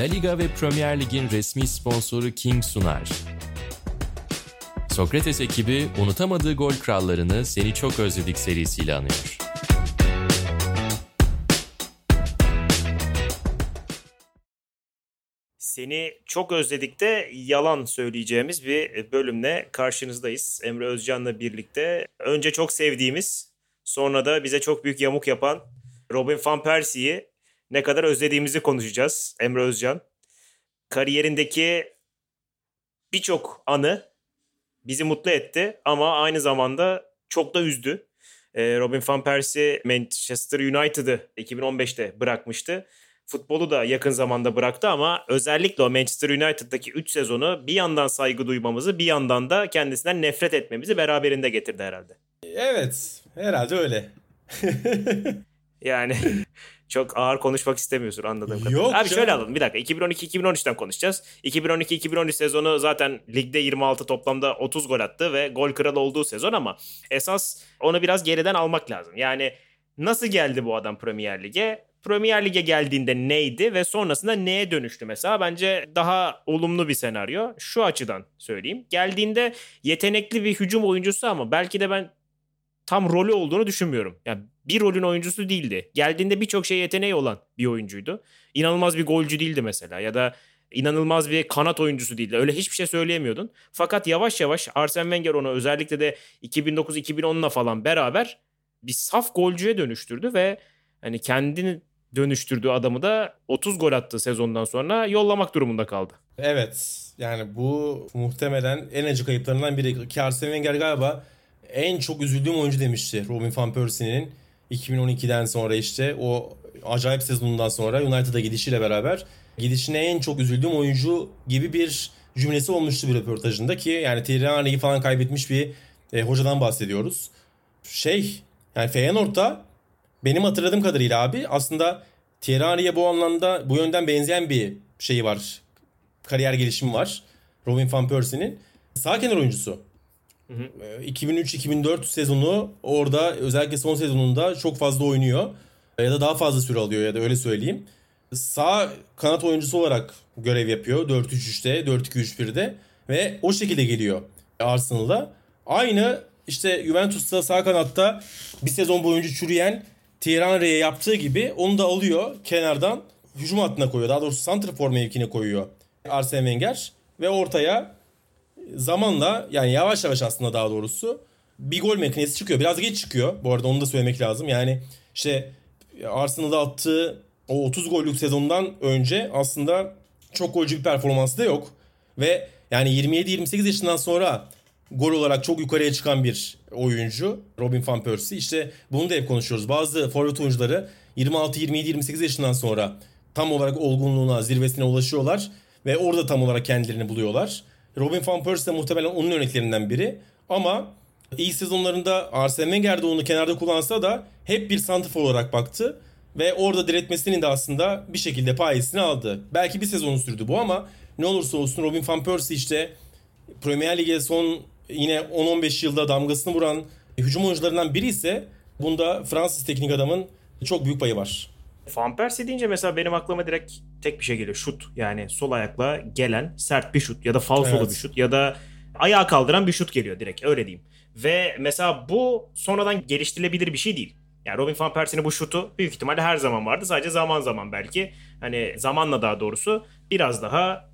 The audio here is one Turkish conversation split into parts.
La Liga ve Premier Lig'in resmi sponsoru King sunar. Sokrates ekibi unutamadığı gol krallarını Seni Çok Özledik serisiyle anıyor. Seni çok özledik de yalan söyleyeceğimiz bir bölümle karşınızdayız. Emre Özcan'la birlikte. Önce çok sevdiğimiz, sonra da bize çok büyük yamuk yapan Robin Van Persie'yi ne kadar özlediğimizi konuşacağız Emre Özcan. Kariyerindeki birçok anı bizi mutlu etti ama aynı zamanda çok da üzdü. Robin Van Persie Manchester United'ı 2015'te bırakmıştı futbolu da yakın zamanda bıraktı ama özellikle o Manchester United'daki 3 sezonu bir yandan saygı duymamızı bir yandan da kendisinden nefret etmemizi beraberinde getirdi herhalde. Evet herhalde öyle. yani çok ağır konuşmak istemiyorsun anladığım kadarıyla. Yok Abi canım. şöyle alalım bir dakika 2012-2013'ten konuşacağız. 2012-2013 sezonu zaten ligde 26 toplamda 30 gol attı ve gol kralı olduğu sezon ama esas onu biraz geriden almak lazım. Yani nasıl geldi bu adam Premier Lig'e? Premier Lig'e geldiğinde neydi ve sonrasında neye dönüştü mesela? Bence daha olumlu bir senaryo. Şu açıdan söyleyeyim. Geldiğinde yetenekli bir hücum oyuncusu ama belki de ben tam rolü olduğunu düşünmüyorum. Yani bir rolün oyuncusu değildi. Geldiğinde birçok şey yeteneği olan bir oyuncuydu. İnanılmaz bir golcü değildi mesela ya da inanılmaz bir kanat oyuncusu değildi. Öyle hiçbir şey söyleyemiyordun. Fakat yavaş yavaş Arsene Wenger onu özellikle de 2009-2010'la falan beraber bir saf golcüye dönüştürdü ve hani kendini dönüştürdüğü adamı da 30 gol attığı sezondan sonra yollamak durumunda kaldı. Evet. Yani bu muhtemelen en acı kayıplarından biri. Ki Arsene Wenger galiba en çok üzüldüğüm oyuncu demişti Robin Van Persie'nin 2012'den sonra işte o acayip sezonundan sonra United'a gidişiyle beraber gidişine en çok üzüldüğüm oyuncu gibi bir cümlesi olmuştu bir röportajında ki yani Thierry Henry'i falan kaybetmiş bir e, hocadan bahsediyoruz. Şey yani Feyenoord'da benim hatırladığım kadarıyla abi aslında Thierry Henry'e bu anlamda bu yönden benzeyen bir şeyi var. Kariyer gelişimi var. Robin Van Persie'nin. Sağ kenar oyuncusu. 2003-2004 ee, sezonu orada özellikle son sezonunda çok fazla oynuyor. Ya da daha fazla süre alıyor ya da öyle söyleyeyim. Sağ kanat oyuncusu olarak görev yapıyor 4-3-3'te, 4-2-3-1'de ve o şekilde geliyor Arsenal'da. Aynı işte Juventus'ta sağ kanatta bir sezon boyunca çürüyen Thierry Henry'e yaptığı gibi onu da alıyor kenardan hücum hattına koyuyor. Daha doğrusu santrfor mevkine koyuyor Arsene Wenger. Ve ortaya zamanla yani yavaş yavaş aslında daha doğrusu bir gol makinesi çıkıyor. Biraz geç çıkıyor. Bu arada onu da söylemek lazım. Yani işte Arsenal'da attığı o 30 gollük sezondan önce aslında çok golcü bir performansı da yok. Ve yani 27-28 yaşından sonra gol olarak çok yukarıya çıkan bir oyuncu Robin Van Persie. İşte bunu da hep konuşuyoruz. Bazı forvet oyuncuları 26, 27, 28 yaşından sonra tam olarak olgunluğuna, zirvesine ulaşıyorlar ve orada tam olarak kendilerini buluyorlar. Robin Van Persie de muhtemelen onun örneklerinden biri. Ama ilk sezonlarında Arsene Wenger de onu kenarda kullansa da hep bir santrfor olarak baktı. Ve orada diretmesinin de aslında bir şekilde payesini aldı. Belki bir sezonu sürdü bu ama ne olursa olsun Robin Van Persie işte Premier Lig'e son yine 10-15 yılda damgasını vuran hücum oyuncularından biri ise bunda Fransız teknik adamın çok büyük payı var. Van Persie deyince mesela benim aklıma direkt tek bir şey geliyor. Şut. Yani sol ayakla gelen sert bir şut ya da falsolu evet. bir şut ya da ayağa kaldıran bir şut geliyor direkt öyle diyeyim. Ve mesela bu sonradan geliştirilebilir bir şey değil. Yani Robin Van Persie'nin bu şutu büyük ihtimalle her zaman vardı. Sadece zaman zaman belki hani zamanla daha doğrusu biraz daha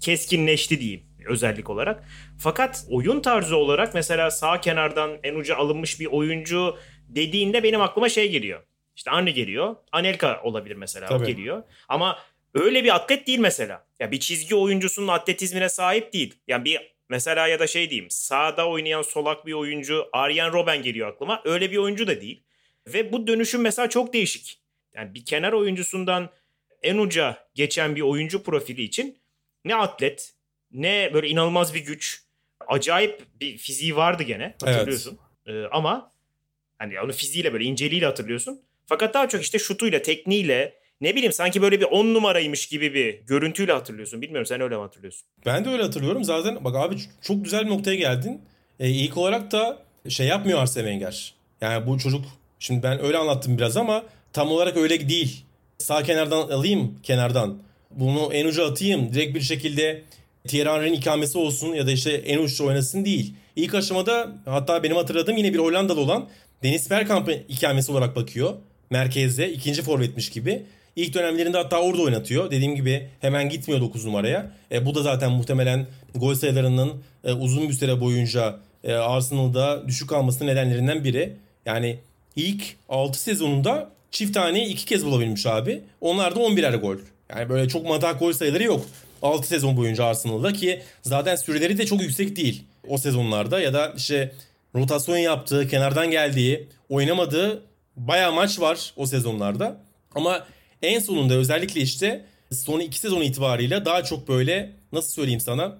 keskinleşti diyeyim özellik olarak. Fakat oyun tarzı olarak mesela sağ kenardan en uca alınmış bir oyuncu dediğinde benim aklıma şey geliyor. İşte Anne geliyor. Anelka olabilir mesela Tabii. geliyor. Ama öyle bir atlet değil mesela. Ya bir çizgi oyuncusunun atletizmine sahip değil. Yani bir mesela ya da şey diyeyim sağda oynayan solak bir oyuncu Arjen Robben geliyor aklıma. Öyle bir oyuncu da değil. Ve bu dönüşüm mesela çok değişik. Yani bir kenar oyuncusundan en uca geçen bir oyuncu profili için ne atlet ne böyle inanılmaz bir güç. Acayip bir fiziği vardı gene hatırlıyorsun. Evet. Ee, ama hani onu fiziğiyle böyle inceliğiyle hatırlıyorsun. Fakat daha çok işte şutuyla, tekniğiyle ne bileyim sanki böyle bir on numaraymış gibi bir görüntüyle hatırlıyorsun. Bilmiyorum sen öyle mi hatırlıyorsun? Ben de öyle hatırlıyorum. Zaten bak abi çok güzel bir noktaya geldin. Ee, ilk olarak da şey yapmıyor Arsene Wenger. Yani bu çocuk şimdi ben öyle anlattım biraz ama tam olarak öyle değil. Sağ kenardan alayım kenardan bunu en uca atayım direkt bir şekilde Thierry Henry'nin ikamesi olsun ya da işte en uçta oynasın değil. İlk aşamada hatta benim hatırladığım yine bir Hollandalı olan Dennis Bergkamp'ın ikamesi olarak bakıyor. Merkezde ikinci forvetmiş gibi. İlk dönemlerinde hatta orada oynatıyor. Dediğim gibi hemen gitmiyor 9 numaraya. E, bu da zaten muhtemelen gol sayılarının e, uzun bir süre boyunca e, Arsenal'da düşük kalmasının nedenlerinden biri. Yani ilk 6 sezonunda çift taneyi iki kez bulabilmiş abi. Onlar da 11'er gol. Yani böyle çok matak gol sayıları yok. 6 sezon boyunca Arsenal'da ki zaten süreleri de çok yüksek değil o sezonlarda ya da işte rotasyon yaptığı, kenardan geldiği, oynamadığı bayağı maç var o sezonlarda. Ama en sonunda özellikle işte son iki sezon itibarıyla daha çok böyle nasıl söyleyeyim sana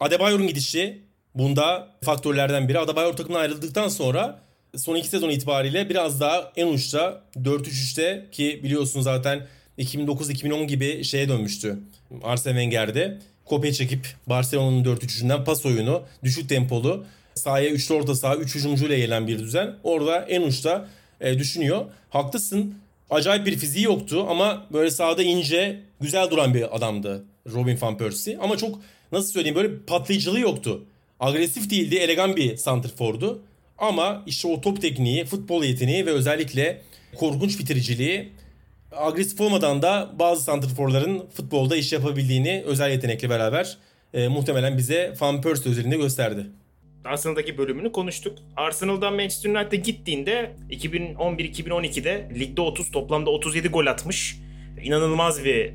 Adebayor'un gidişi bunda faktörlerden biri. Adebayor takımdan ayrıldıktan sonra son iki sezon itibariyle biraz daha en uçta 4-3-3'te ki biliyorsun zaten 2009-2010 gibi şeye dönmüştü. Arsene Wenger'de kopya çekip Barcelona'nın 4-3-3'ünden pas oyunu, düşük tempolu, sahaya 3'lü orta saha, 3 hücumcuyla gelen bir düzen. Orada en uçta e, düşünüyor. Haklısın. Acayip bir fiziği yoktu ama böyle sahada ince, güzel duran bir adamdı Robin van Persie. Ama çok nasıl söyleyeyim böyle patlayıcılığı yoktu. Agresif değildi, elegan bir santrfordu. Ama işte o top tekniği, futbol yeteneği ve özellikle korkunç bitiriciliği agresif olmadan da bazı santrforların futbolda iş yapabildiğini özel yetenekle beraber e, muhtemelen bize Van Persie özelinde gösterdi. Arsenal'daki bölümünü konuştuk. Arsenal'dan Manchester United'a gittiğinde 2011-2012'de ligde 30 toplamda 37 gol atmış. İnanılmaz bir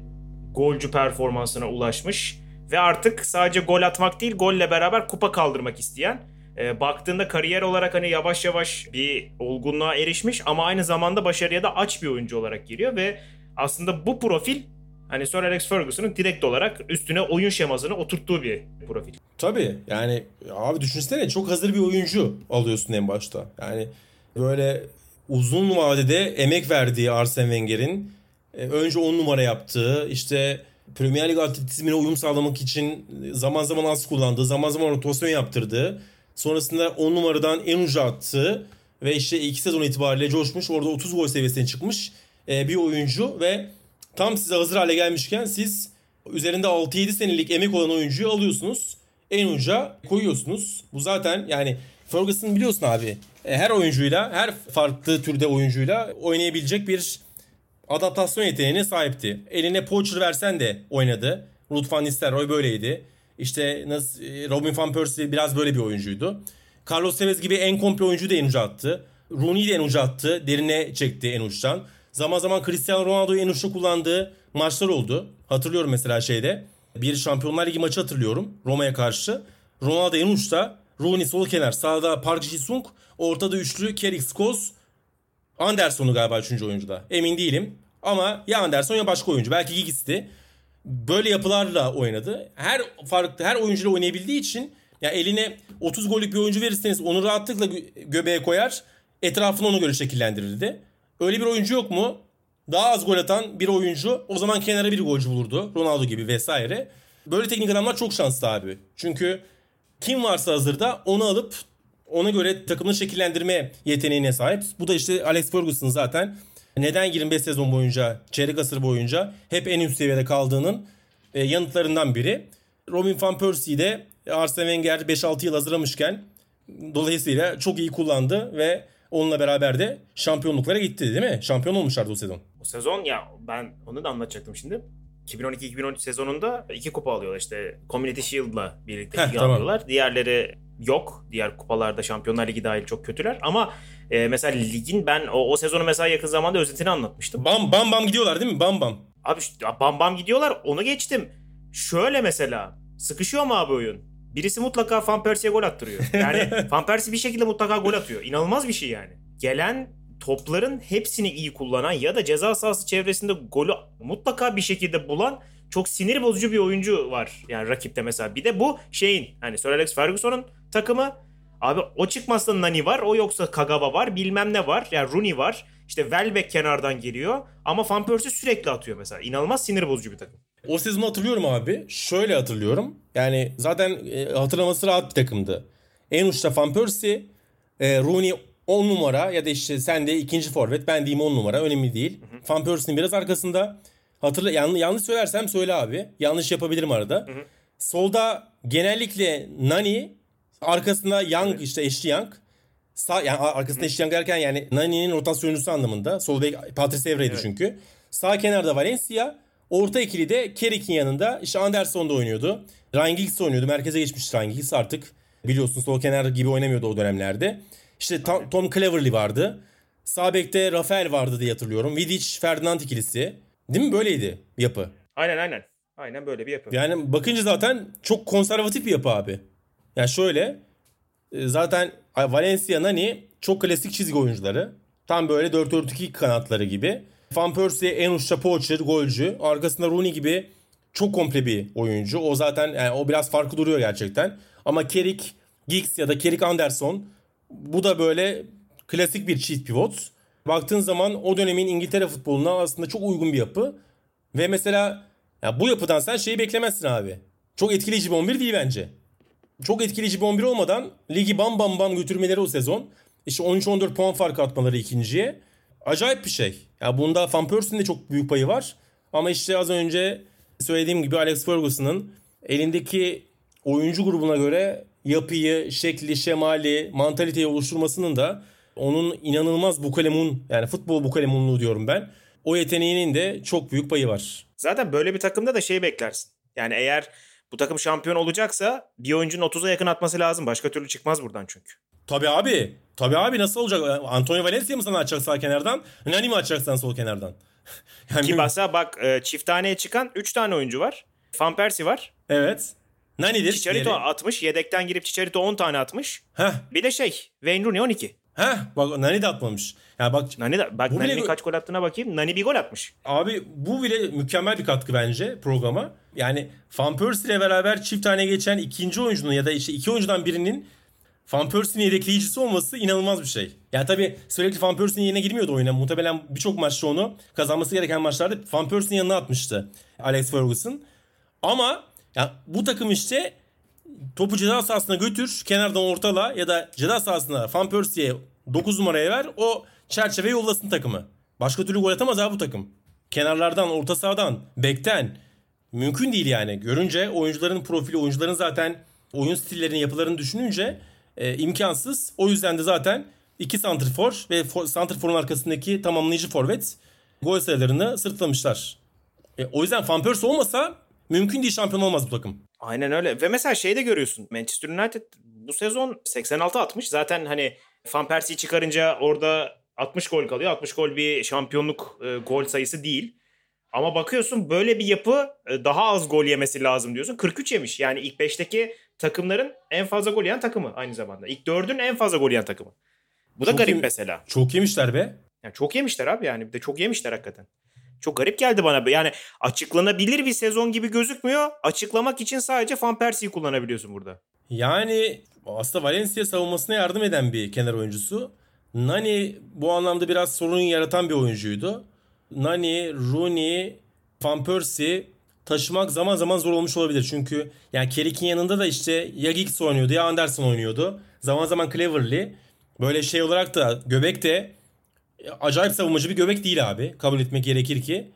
golcü performansına ulaşmış. Ve artık sadece gol atmak değil golle beraber kupa kaldırmak isteyen e, baktığında kariyer olarak hani yavaş yavaş bir olgunluğa erişmiş ama aynı zamanda başarıya da aç bir oyuncu olarak giriyor ve aslında bu profil hani Sir Alex Ferguson'ın direkt olarak üstüne oyun şemasını oturttuğu bir profil. Tabii yani abi düşünsene çok hazır bir oyuncu alıyorsun en başta. Yani böyle uzun vadede emek verdiği Arsene Wenger'in e, önce 10 numara yaptığı işte Premier Lig atletizmine uyum sağlamak için zaman zaman az kullandığı, zaman zaman rotasyon yaptırdığı Sonrasında 10 numaradan en uca attı ve işte iki sezon itibariyle coşmuş. Orada 30 gol seviyesine çıkmış e, bir oyuncu ve tam size hazır hale gelmişken siz üzerinde 6-7 senelik emek olan oyuncuyu alıyorsunuz. En uca koyuyorsunuz. Bu zaten yani Ferguson biliyorsun abi e, her oyuncuyla her farklı türde oyuncuyla oynayabilecek bir adaptasyon yeteneğine sahipti. Eline Poacher versen de oynadı. Ruud van Nistelrooy böyleydi. İşte nasıl e, Robin van Persie biraz böyle bir oyuncuydu. Carlos Tevez gibi en komple oyuncu da en uca attı. Rooney de en uca attı. Derine çekti en uçtan. Zaman zaman Cristiano Ronaldo'yu en uçta kullandığı maçlar oldu. Hatırlıyorum mesela şeyde. Bir Şampiyonlar Ligi maçı hatırlıyorum. Roma'ya karşı. Ronaldo en uçta. Rooney sol kenar. Sağda Park Ji-sung. Ortada üçlü Kerik Skos. Anderson'u galiba üçüncü oyuncuda. Emin değilim. Ama ya Anderson ya başka oyuncu. Belki Giggs'ti böyle yapılarla oynadı. Her farklı her oyuncuyla oynayabildiği için ya eline 30 gollük bir oyuncu verirseniz onu rahatlıkla göbeğe koyar. Etrafını ona göre şekillendirirdi. Öyle bir oyuncu yok mu? Daha az gol atan bir oyuncu o zaman kenara bir golcü bulurdu. Ronaldo gibi vesaire. Böyle teknik adamlar çok şanslı abi. Çünkü kim varsa hazırda onu alıp ona göre takımını şekillendirme yeteneğine sahip. Bu da işte Alex Ferguson zaten neden 25 sezon boyunca, çeyrek asır boyunca hep en üst seviyede kaldığının e, yanıtlarından biri. Robin van Persie de Arsene Wenger 5-6 yıl hazırlamışken dolayısıyla çok iyi kullandı ve onunla beraber de şampiyonluklara gitti değil mi? Şampiyon olmuşlardı o sezon. O sezon ya ben onu da anlatacaktım şimdi. 2012-2013 sezonunda iki kupa alıyorlar işte Community Shield'la birlikte Heh, tamam. alıyorlar. Diğerleri yok. Diğer kupalarda Şampiyonlar Ligi dahil çok kötüler ama e, mesela ligin ben o, o sezonu mesela yakın zamanda özetini anlatmıştım. Bam bam bam gidiyorlar değil mi? Bam bam. Abi bam bam gidiyorlar. Onu geçtim. Şöyle mesela sıkışıyor mu abi oyun? Birisi mutlaka Van Persie'ye gol attırıyor. Yani Van Persie bir şekilde mutlaka gol atıyor. İnanılmaz bir şey yani. Gelen topların hepsini iyi kullanan ya da ceza sahası çevresinde golü mutlaka bir şekilde bulan çok sinir bozucu bir oyuncu var. Yani rakipte mesela. Bir de bu şeyin hani Sir Alex Ferguson'un takımı Abi o çıkmazsa Nani var, o yoksa Kagawa var, bilmem ne var. Yani Rooney var. İşte Welbeck kenardan geliyor. Ama Van Persie sürekli atıyor mesela. İnanılmaz sinir bozucu bir takım. O sezonu hatırlıyorum abi. Şöyle hatırlıyorum. Yani zaten e, hatırlaması rahat bir takımdı. En uçta Van Persie, e, Rooney 10 numara ya da işte sen de ikinci forvet ben diyeyim 10 numara önemli değil. Hı hı. Van Persie'nin biraz arkasında Hatırla yanlış, yanlış söylersem söyle abi. Yanlış yapabilirim arada. Hı hı. Solda genellikle Nani, arkasında Young evet. işte eşli Young. Sağ, yani arkasında eşli Young derken yani Nani'nin rotasyoncusu anlamında. Sol bek Patrice Evre'ydi evet. çünkü. Sağ kenarda Valencia. Orta ikili de Kerik'in yanında işte Anderson da oynuyordu. Ryan Giggs oynuyordu. Merkeze geçmiş Ryan Giggs artık. Biliyorsun sol kenar gibi oynamıyordu o dönemlerde. İşte Tom, Tom Cleverley vardı. Sağ bekte Rafael vardı diye hatırlıyorum. Vidic, Ferdinand ikilisi. Değil mi? Böyleydi yapı. Aynen aynen. Aynen böyle bir yapı. Yani bakınca zaten çok konservatif bir yapı abi. Yani şöyle e, zaten Valencia Nani çok klasik çizgi oyuncuları. Tam böyle 4-4-2 kanatları gibi. Van Persie en uçta poacher, golcü. Arkasında Rooney gibi çok komple bir oyuncu. O zaten yani o biraz farklı duruyor gerçekten. Ama Kerik, Giggs ya da Kerik Anderson bu da böyle klasik bir cheat pivot. Baktığın zaman o dönemin İngiltere futboluna aslında çok uygun bir yapı. Ve mesela ya bu yapıdan sen şeyi beklemezsin abi. Çok etkileyici bir 11 değil bence. Çok etkileyici bir 11 olmadan ligi bam bam bam götürmeleri o sezon. İşte 13-14 puan farkı atmaları ikinciye. Acayip bir şey. Ya bunda Van Persie'nin de çok büyük payı var. Ama işte az önce söylediğim gibi Alex Ferguson'ın elindeki oyuncu grubuna göre yapıyı, şekli, şemali, mantaliteyi oluşturmasının da onun inanılmaz bukalemun yani futbol bukalemunluğu diyorum ben. O yeteneğinin de çok büyük payı var. Zaten böyle bir takımda da şey beklersin. Yani eğer bu takım şampiyon olacaksa bir oyuncunun 30'a yakın atması lazım. Başka türlü çıkmaz buradan çünkü. Tabii abi. Tabii abi nasıl olacak? Antonio Valencia mı sana atacak sağ kenardan? Nani mi atacak sol kenardan? yani... Ki basa bak e, çifthaneye çıkan 3 tane oyuncu var. Van Persie var. Evet. Nani'dir. Chicharito yeri. atmış. Yedekten girip Chicharito 10 tane atmış. Heh. Bir de şey Wayne Rooney 12. Heh bak Nani de atmamış. Ya bak Nani de bak Nani'nin bile... kaç gol attığına bakayım. Nani bir gol atmış. Abi bu bile mükemmel bir katkı bence programa. Yani Van Persie ile beraber çift tane geçen ikinci oyuncunun ya da işte iki oyuncudan birinin Van Persie'nin yedekleyicisi olması inanılmaz bir şey. Yani tabii sürekli Van Persie'nin yerine girmiyordu oyuna. Muhtemelen birçok maçta onu kazanması gereken maçlarda Van Persie'nin yanına atmıştı Alex Ferguson. Ama ya bu takım işte topu ceza sahasına götür, kenardan ortala ya da ceza sahasına Van Persie'ye 9 numaraya ver. O çerçeve yollasın takımı. Başka türlü gol atamaz abi bu takım. Kenarlardan, orta sahadan, bekten mümkün değil yani. Görünce oyuncuların profili, oyuncuların zaten oyun stillerini, yapılarını düşününce e, imkansız. O yüzden de zaten iki santrfor ve for, santrforun arkasındaki tamamlayıcı forvet gol sayılarını sırtlamışlar. E, o yüzden Van Persie olmasa mümkün değil şampiyon olmaz bu takım. Aynen öyle. Ve mesela şey de görüyorsun. Manchester United bu sezon 86 atmış. Zaten hani Van Persie'yi çıkarınca orada 60 gol kalıyor. 60 gol bir şampiyonluk e, gol sayısı değil. Ama bakıyorsun böyle bir yapı e, daha az gol yemesi lazım diyorsun. 43 yemiş. Yani ilk 5'teki takımların en fazla gol yiyen takımı aynı zamanda. İlk 4'ün en fazla gol yiyen takımı. Bu da çok garip yem- mesela. Çok yemişler be. Yani çok yemişler abi yani. Bir de çok yemişler hakikaten. Çok garip geldi bana. Yani açıklanabilir bir sezon gibi gözükmüyor. Açıklamak için sadece Van Persie'yi kullanabiliyorsun burada. Yani aslında Valencia savunmasına yardım eden bir kenar oyuncusu. Nani bu anlamda biraz sorun yaratan bir oyuncuydu. Nani, Rooney, Van Persie taşımak zaman zaman zor olmuş olabilir. Çünkü yani Kerik'in yanında da işte ya Giggs oynuyordu ya Anderson oynuyordu. Zaman zaman Cleverly. Böyle şey olarak da göbek de acayip savunmacı bir göbek değil abi. Kabul etmek gerekir ki.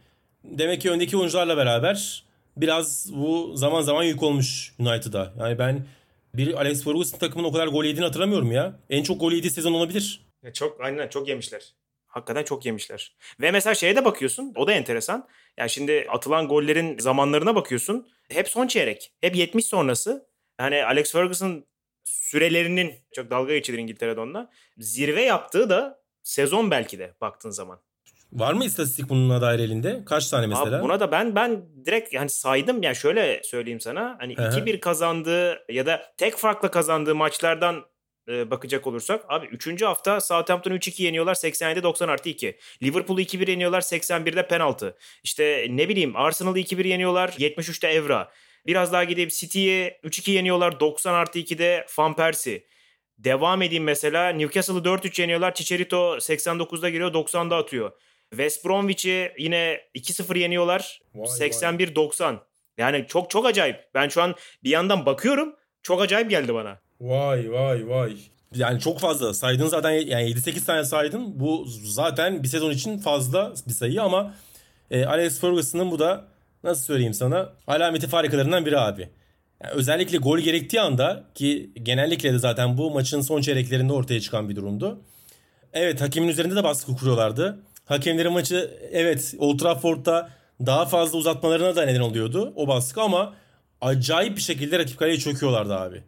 Demek ki öndeki oyuncularla beraber biraz bu zaman zaman yük olmuş United'a. Yani ben bir Alex Ferguson takımının o kadar gol yediğini hatırlamıyorum ya. En çok gol yediği sezon olabilir. Çok aynen çok yemişler. Hakikaten çok yemişler. Ve mesela şeye de bakıyorsun. O da enteresan. Yani şimdi atılan gollerin zamanlarına bakıyorsun. Hep son çeyrek. Hep 70 sonrası. Hani Alex Ferguson sürelerinin çok dalga geçilir İngiltere'de onunla. Zirve yaptığı da sezon belki de baktığın zaman. Var mı istatistik bununla dair elinde? Kaç tane mesela? Abi buna da ben ben direkt yani saydım yani şöyle söyleyeyim sana. Hani 2-1 kazandığı ya da tek farkla kazandığı maçlardan e, bakacak olursak abi 3. hafta Southampton'u 3-2 yeniyorlar 87 90 artı 2. Liverpool'u 2-1 yeniyorlar 81'de penaltı. İşte ne bileyim Arsenal'ı 2-1 yeniyorlar 73'te Evra. Biraz daha gidip City'ye 3-2 yeniyorlar 90 artı 2'de Van Persie. Devam edeyim mesela Newcastle'ı 4-3 yeniyorlar. Chicharito 89'da giriyor 90'da atıyor. West Bromwich'i yine 2-0 yeniyorlar. 81-90. Yani çok çok acayip. Ben şu an bir yandan bakıyorum. Çok acayip geldi bana. Vay vay vay. Yani çok fazla. Saydın zaten yani 7-8 tane saydın. Bu zaten bir sezon için fazla bir sayı ama E, Alex Ferguson'ın bu da nasıl söyleyeyim sana alameti farikalarından biri abi. Yani özellikle gol gerektiği anda ki genellikle de zaten bu maçın son çeyreklerinde ortaya çıkan bir durumdu. Evet hakemin üzerinde de baskı kuruyorlardı. Hakemlerin maçı evet Old Trafford'da daha fazla uzatmalarına da neden oluyordu o baskı ama acayip bir şekilde rakip kaleye çöküyorlardı abi.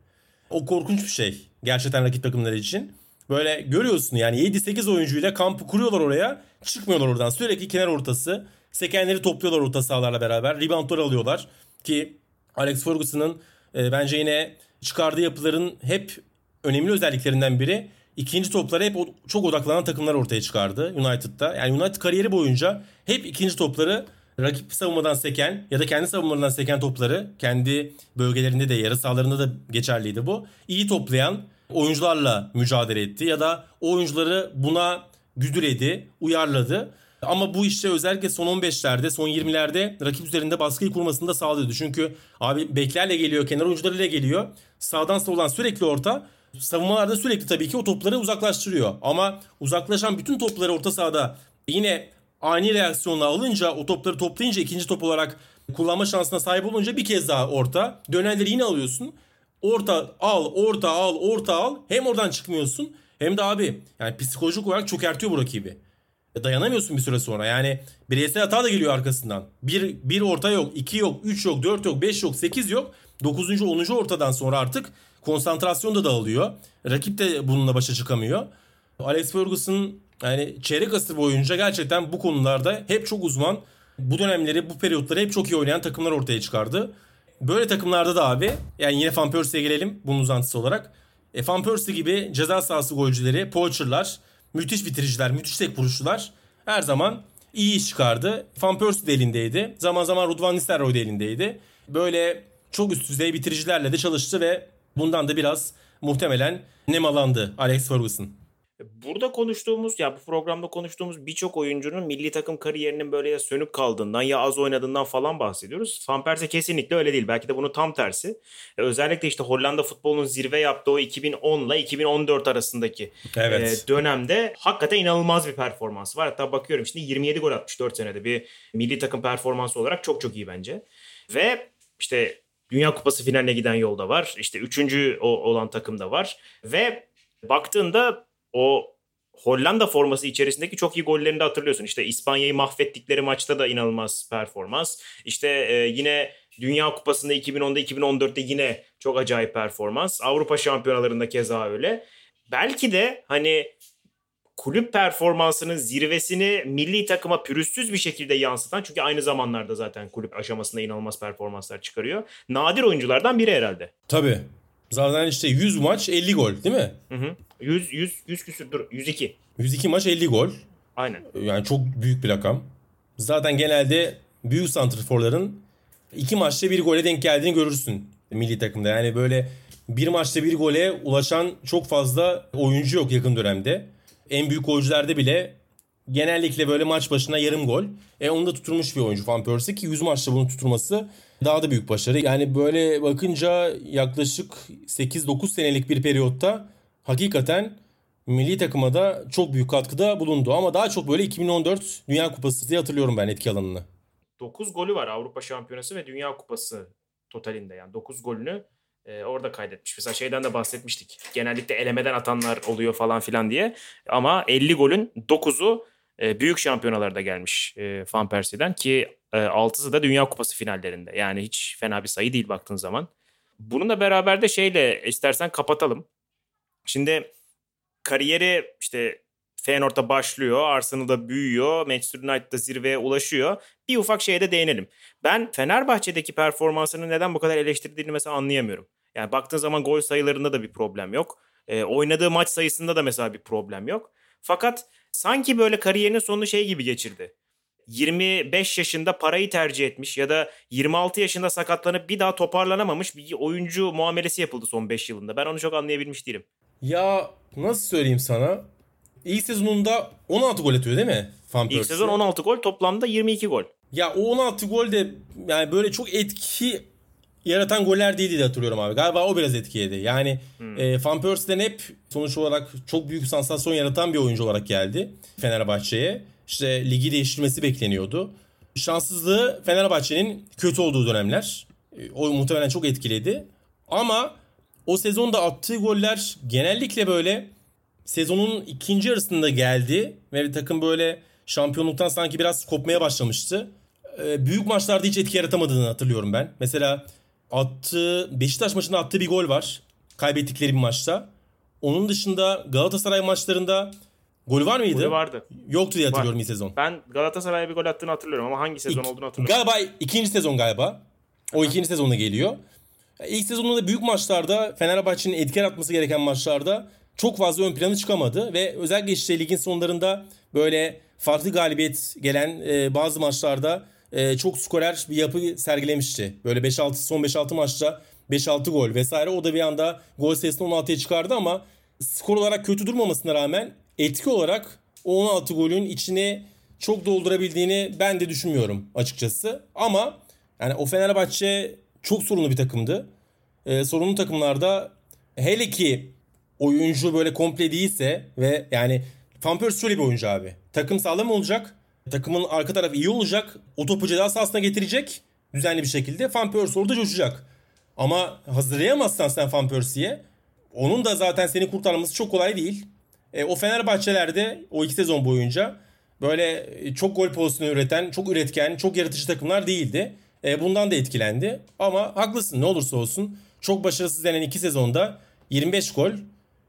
O korkunç bir şey gerçekten rakip takımları için. Böyle görüyorsun yani 7-8 oyuncuyla kampı kuruyorlar oraya. Çıkmıyorlar oradan. Sürekli kenar ortası. Sekenleri topluyorlar orta sahalarla beraber. Reboundlar alıyorlar. Ki Alex Ferguson'ın e, bence yine çıkardığı yapıların hep önemli özelliklerinden biri ikinci toplara hep çok odaklanan takımlar ortaya çıkardı United'da. Yani United kariyeri boyunca hep ikinci topları rakip savunmadan seken ya da kendi savunmalarından seken topları kendi bölgelerinde de yarı sahalarında da geçerliydi bu. İyi toplayan oyuncularla mücadele etti ya da oyuncuları buna güdüledi, uyarladı. Ama bu işte özellikle son 15'lerde, son 20'lerde rakip üzerinde baskıyı kurmasını da sağlıyordu. Çünkü abi beklerle geliyor, kenar oyuncularıyla geliyor. Sağdan soldan sürekli orta. Savunmalarda sürekli tabii ki o topları uzaklaştırıyor. Ama uzaklaşan bütün topları orta sahada yine ani reaksiyonla alınca o topları toplayınca ikinci top olarak kullanma şansına sahip olunca bir kez daha orta. Dönenleri yine alıyorsun. Orta al, orta al, orta al. Hem oradan çıkmıyorsun hem de abi yani psikolojik olarak çökertiyor bu rakibi. E dayanamıyorsun bir süre sonra. Yani bireysel hata da geliyor arkasından. Bir, bir orta yok, iki yok, üç yok, dört yok, beş yok, sekiz yok. Dokuzuncu, onuncu ortadan sonra artık konsantrasyon da dağılıyor. Rakip de bununla başa çıkamıyor. Alex Ferguson yani çeyrek asır boyunca gerçekten bu konularda hep çok uzman. Bu dönemleri, bu periyotları hep çok iyi oynayan takımlar ortaya çıkardı. Böyle takımlarda da abi yani yine Van Persie'ye gelelim bunun uzantısı olarak. E, Van Persie gibi ceza sahası golcüleri, poacher'lar, müthiş bitiriciler, müthiş tek vuruşçular her zaman iyi iş çıkardı. Van Persie de elindeydi. Zaman zaman Ruud van Nistelrooy de elindeydi. Böyle çok üst düzey bitiricilerle de çalıştı ve bundan da biraz muhtemelen nemalandı Alex Ferguson. Burada konuştuğumuz ya bu programda konuştuğumuz birçok oyuncunun milli takım kariyerinin böyle ya sönük kaldığından ya az oynadığından falan bahsediyoruz. Van Persie kesinlikle öyle değil. Belki de bunun tam tersi. E, özellikle işte Hollanda futbolunun zirve yaptığı o 2010 ile 2014 arasındaki evet. e, dönemde hakikaten inanılmaz bir performans var. Hatta bakıyorum şimdi 27 gol atmış 4 senede bir milli takım performansı olarak çok çok iyi bence. Ve işte Dünya Kupası finaline giden yolda var. İşte üçüncü olan takım da var. Ve baktığında o Hollanda forması içerisindeki çok iyi gollerini de hatırlıyorsun. İşte İspanya'yı mahvettikleri maçta da inanılmaz performans. İşte e, yine Dünya Kupası'nda 2010'da 2014'te yine çok acayip performans. Avrupa Şampiyonalarında keza öyle. Belki de hani kulüp performansının zirvesini milli takıma pürüzsüz bir şekilde yansıtan çünkü aynı zamanlarda zaten kulüp aşamasında inanılmaz performanslar çıkarıyor. Nadir oyunculardan biri herhalde. Tabii. Zaten işte 100 maç 50 gol değil mi? Hı hı. 100 100 100 küsür dur 102. 102 maç 50 gol. Aynen. Yani çok büyük bir rakam. Zaten genelde büyük santrforların iki maçta bir gole denk geldiğini görürsün milli takımda. Yani böyle bir maçta bir gole ulaşan çok fazla oyuncu yok yakın dönemde. En büyük golcülerde bile genellikle böyle maç başına yarım gol. E onu da tutturmuş bir oyuncu Van Persie ki 100 maçta bunu tutturması daha da büyük başarı. Yani böyle bakınca yaklaşık 8-9 senelik bir periyotta hakikaten milli takıma da çok büyük katkıda bulundu. Ama daha çok böyle 2014 Dünya Kupası diye hatırlıyorum ben etki alanını. 9 golü var Avrupa Şampiyonası ve Dünya Kupası totalinde yani 9 golünü e, orada kaydetmiş. Mesela şeyden de bahsetmiştik. Genellikle elemeden atanlar oluyor falan filan diye. Ama 50 golün 9'u e, büyük şampiyonalarda gelmiş e, Van Persie'den ki e, 6'sı da Dünya Kupası finallerinde. Yani hiç fena bir sayı değil baktığın zaman. Bununla beraber de şeyle istersen kapatalım. Şimdi kariyeri işte Feyenoord'da başlıyor, Arsenal'da büyüyor, Manchester United'da zirveye ulaşıyor. Bir ufak şeye de değinelim. Ben Fenerbahçe'deki performansını neden bu kadar eleştirdiğini mesela anlayamıyorum. Yani baktığın zaman gol sayılarında da bir problem yok. E, oynadığı maç sayısında da mesela bir problem yok. Fakat sanki böyle kariyerinin sonunu şey gibi geçirdi. 25 yaşında parayı tercih etmiş ya da 26 yaşında sakatlanıp bir daha toparlanamamış bir oyuncu muamelesi yapıldı son 5 yılında. Ben onu çok anlayabilmiş değilim. Ya nasıl söyleyeyim sana? İlk sezonunda 16 gol atıyor değil mi? Van İlk sezon 16 gol toplamda 22 gol. Ya o 16 gol de yani böyle çok etki yaratan goller değildi diye hatırlıyorum abi. Galiba o biraz etkiledi. Yani hmm. e, Van Persie'den hep sonuç olarak çok büyük sansasyon yaratan bir oyuncu olarak geldi Fenerbahçe'ye. İşte ligi değiştirmesi bekleniyordu. şanssızlığı Fenerbahçe'nin kötü olduğu dönemler. E, o muhtemelen çok etkiledi. Ama o sezonda attığı goller genellikle böyle sezonun ikinci yarısında geldi ve takım böyle şampiyonluktan sanki biraz kopmaya başlamıştı. E, büyük maçlarda hiç etki yaratamadığını hatırlıyorum ben. Mesela attığı Beşiktaş maçında attığı bir gol var. Kaybettikleri bir maçta. Onun dışında Galatasaray maçlarında gol var mıydı? Golü vardı. Yoktu diye hatırlıyorum iyi sezon. Ben Galatasaray'a bir gol attığını hatırlıyorum ama hangi sezon olduğunu hatırlamıyorum. Galiba ikinci sezon galiba. O ikinci sezonda geliyor. İlk sezonunda büyük maçlarda Fenerbahçe'nin etki yaratması gereken maçlarda çok fazla ön plana çıkamadı ve özellikle işte ligin sonlarında böyle farklı galibiyet gelen e, bazı maçlarda e, çok skorer bir yapı sergilemişti. Böyle 5-6 son 5-6 maçta 5-6 gol vesaire o da bir anda gol sayısını 16'ya çıkardı ama skor olarak kötü durmamasına rağmen etki olarak o 16 golün içine çok doldurabildiğini ben de düşünmüyorum açıkçası. Ama yani o Fenerbahçe çok sorunlu bir takımdı. Ee, sorunlu takımlarda hele ki oyuncu böyle komple değilse ve yani Van şöyle bir oyuncu abi. Takım sağlam olacak. Takımın arka tarafı iyi olacak. O topu ceza sahasına getirecek düzenli bir şekilde. Van orada coşacak. Ama hazırlayamazsan sen Van onun da zaten seni kurtarması çok kolay değil. E, o Fenerbahçelerde o iki sezon boyunca böyle çok gol pozisyonu üreten, çok üretken, çok yaratıcı takımlar değildi. E, bundan da etkilendi. Ama haklısın ne olursa olsun çok başarısız denen iki sezonda 25 gol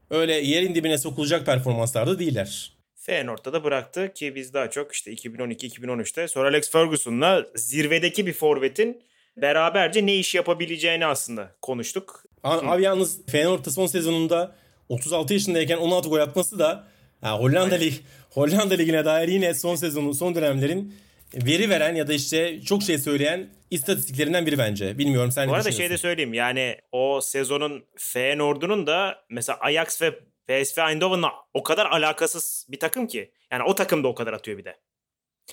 öyle yerin dibine sokulacak performanslarda değiller. Feyenoord'da da bıraktı ki biz daha çok işte 2012-2013'te Sir Alex Ferguson'la zirvedeki bir forvetin beraberce ne iş yapabileceğini aslında konuştuk. Abi yalnız Feyenoord'da son sezonunda 36 yaşındayken 16 gol atması da ha, Hollanda Lig Hollanda Ligi'ne dair yine son sezonun son dönemlerin veri veren ya da işte çok şey söyleyen istatistiklerinden biri bence. Bilmiyorum sen Bu arada şey de söyleyeyim yani o sezonun Feyenoord'unun da mesela Ajax ve PSV Eindhoven'la o kadar alakasız bir takım ki. Yani o takım da o kadar atıyor bir de.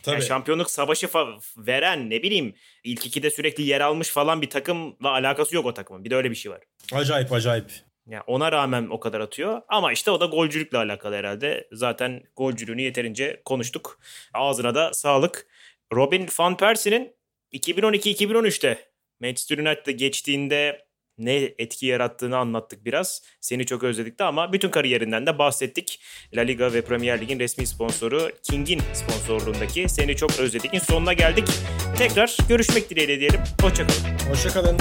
Tabii. Yani şampiyonluk savaşı veren ne bileyim ilk ikide sürekli yer almış falan bir takımla alakası yok o takımın. Bir de öyle bir şey var. Acayip acayip. Yani ona rağmen o kadar atıyor. Ama işte o da golcülükle alakalı herhalde. Zaten golcülüğünü yeterince konuştuk. Ağzına da sağlık. Robin Van Persie'nin 2012-2013'te Manchester United'da geçtiğinde ne etki yarattığını anlattık biraz. Seni çok özledikti ama bütün kariyerinden de bahsettik. La Liga ve Premier Lig'in resmi sponsoru King'in sponsorluğundaki Seni Çok Özledik'in sonuna geldik. Tekrar görüşmek dileğiyle diyelim. Hoşçakalın. Hoşçakalın.